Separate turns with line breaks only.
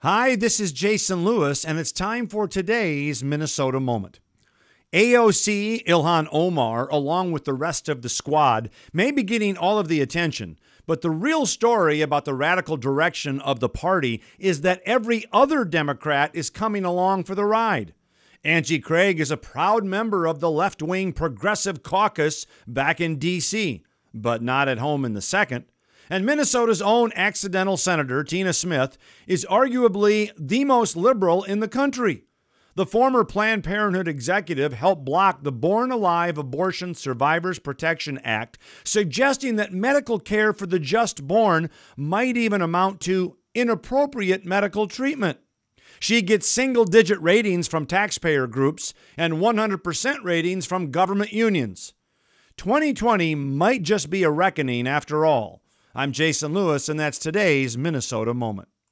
Hi, this is Jason Lewis, and it's time for today's Minnesota Moment. AOC Ilhan Omar, along with the rest of the squad, may be getting all of the attention, but the real story about the radical direction of the party is that every other Democrat is coming along for the ride. Angie Craig is a proud member of the left wing Progressive Caucus back in D.C., but not at home in the second. And Minnesota's own accidental senator, Tina Smith, is arguably the most liberal in the country. The former Planned Parenthood executive helped block the Born Alive Abortion Survivors Protection Act, suggesting that medical care for the just born might even amount to inappropriate medical treatment. She gets single digit ratings from taxpayer groups and 100% ratings from government unions. 2020 might just be a reckoning after all. I'm Jason Lewis, and that's today's Minnesota Moment.